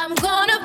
Queen of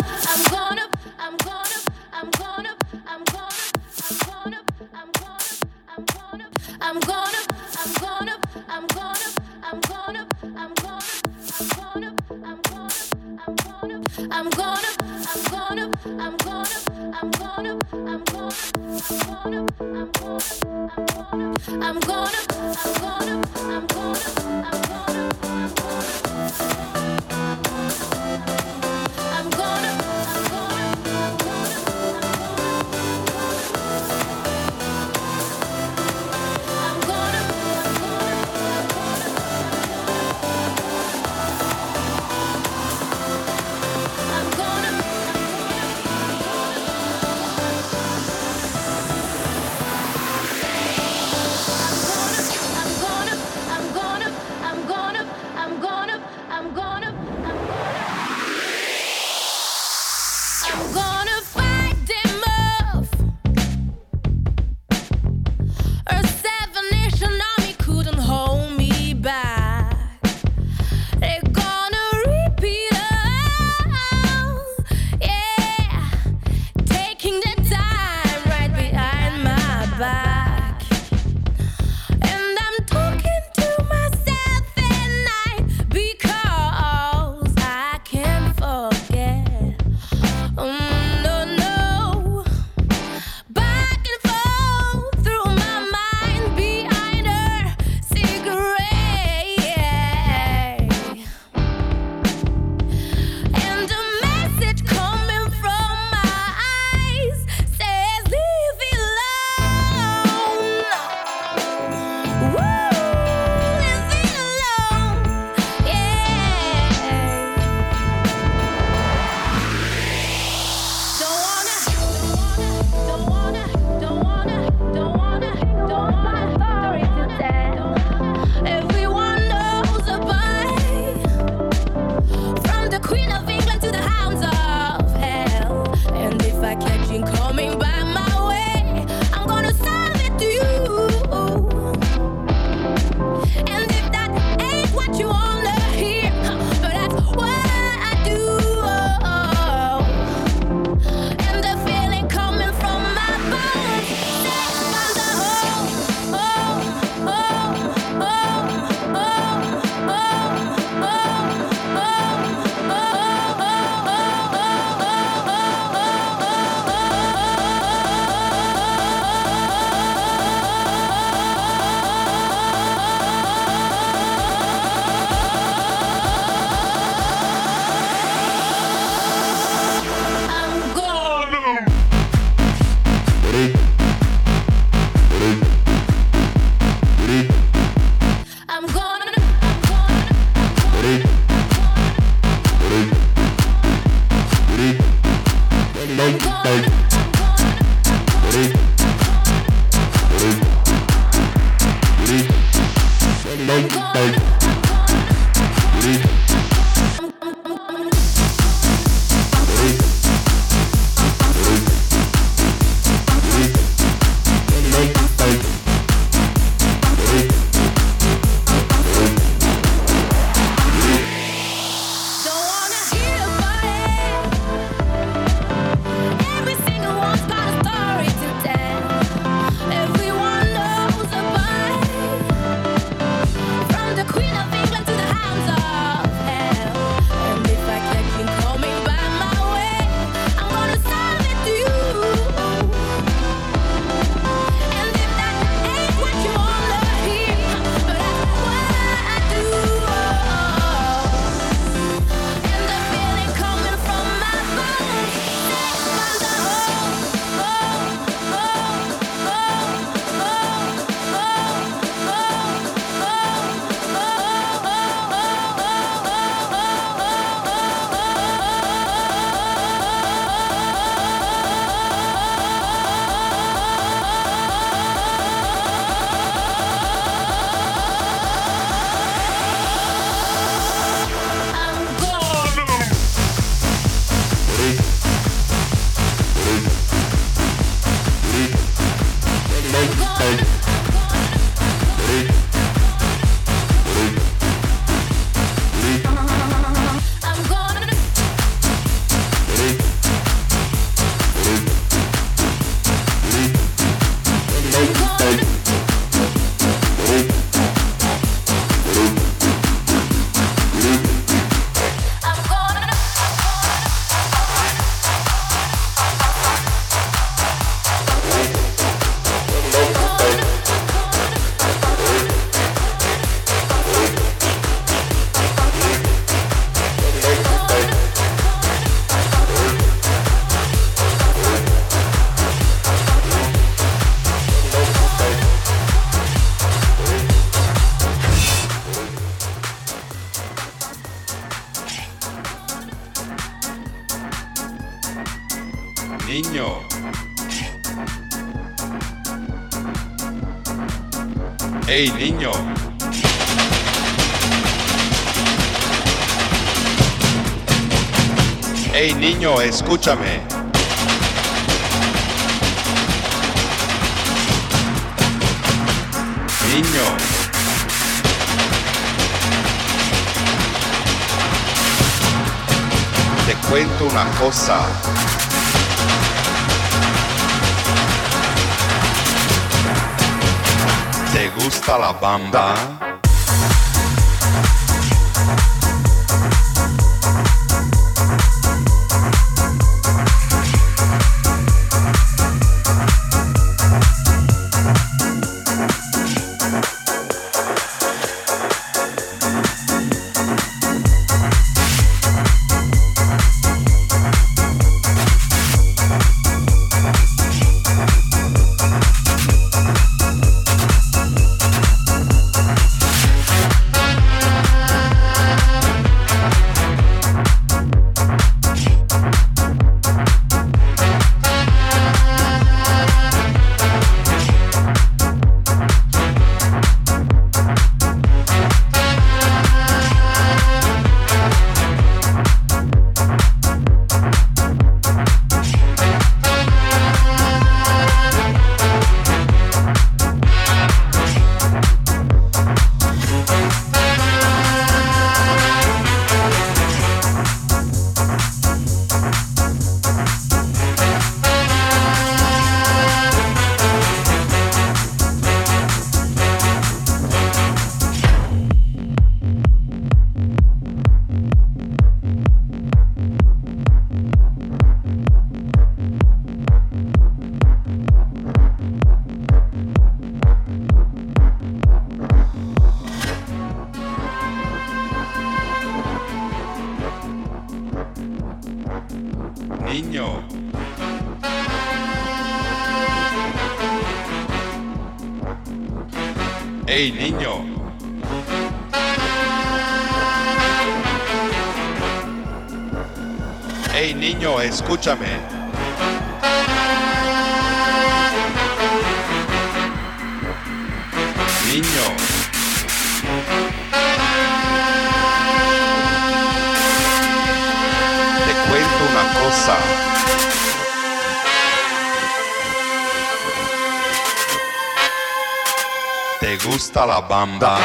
escúchame. Niño. Te cuento una cosa. ¿Te gusta la bamba? бам-бам.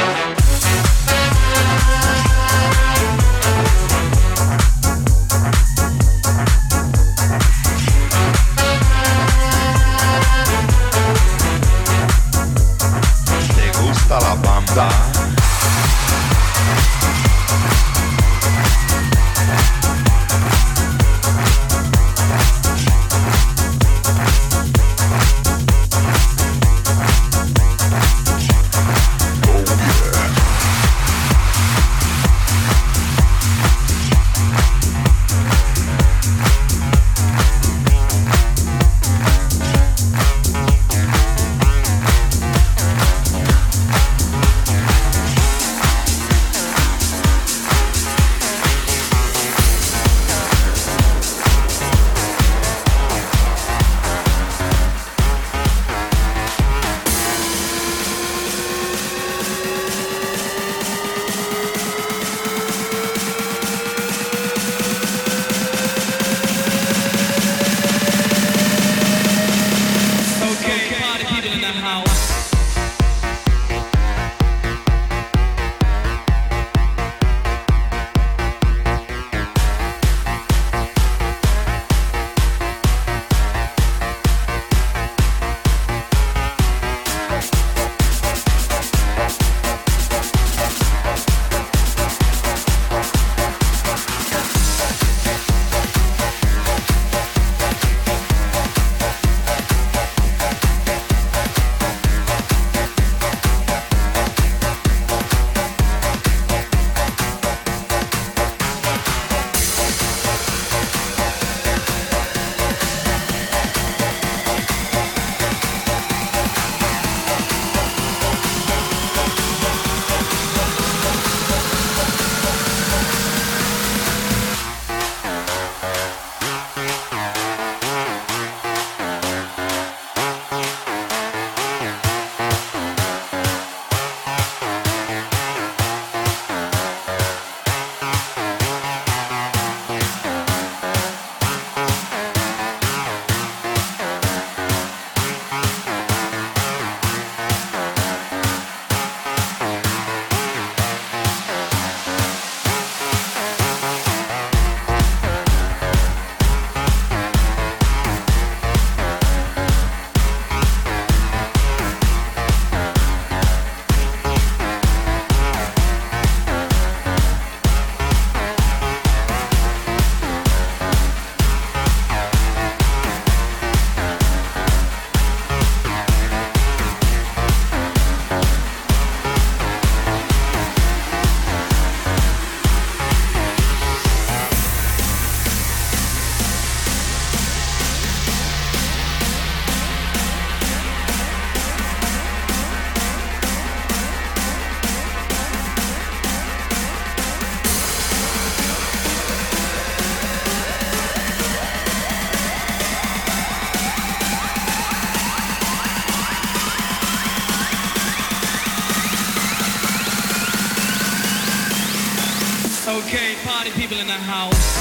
House.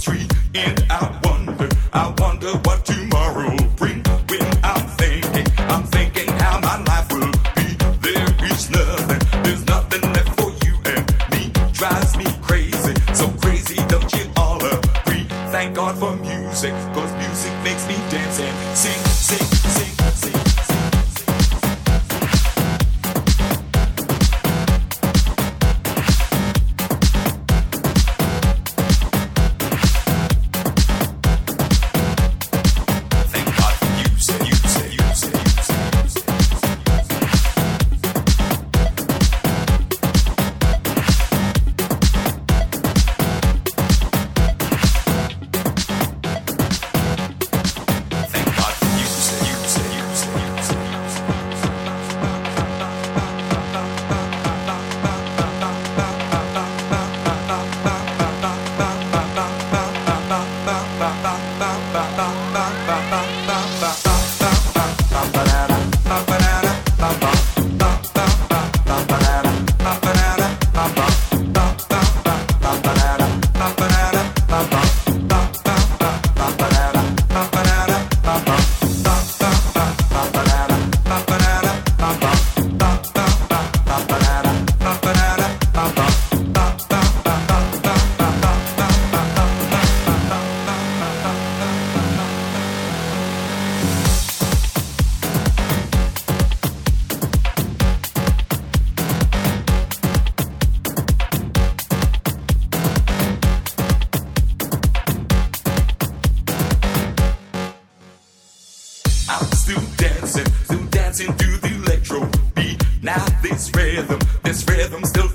tree, and I wonder, I wonder what tomorrow brings. bring. When I'm thinking, I'm thinking how my life will be. There is nothing, there's nothing left for you and me. Drives me crazy, so crazy, don't you all agree? Thank God for music. still dancing, still dancing to the electro beat. Now this rhythm, this rhythm still.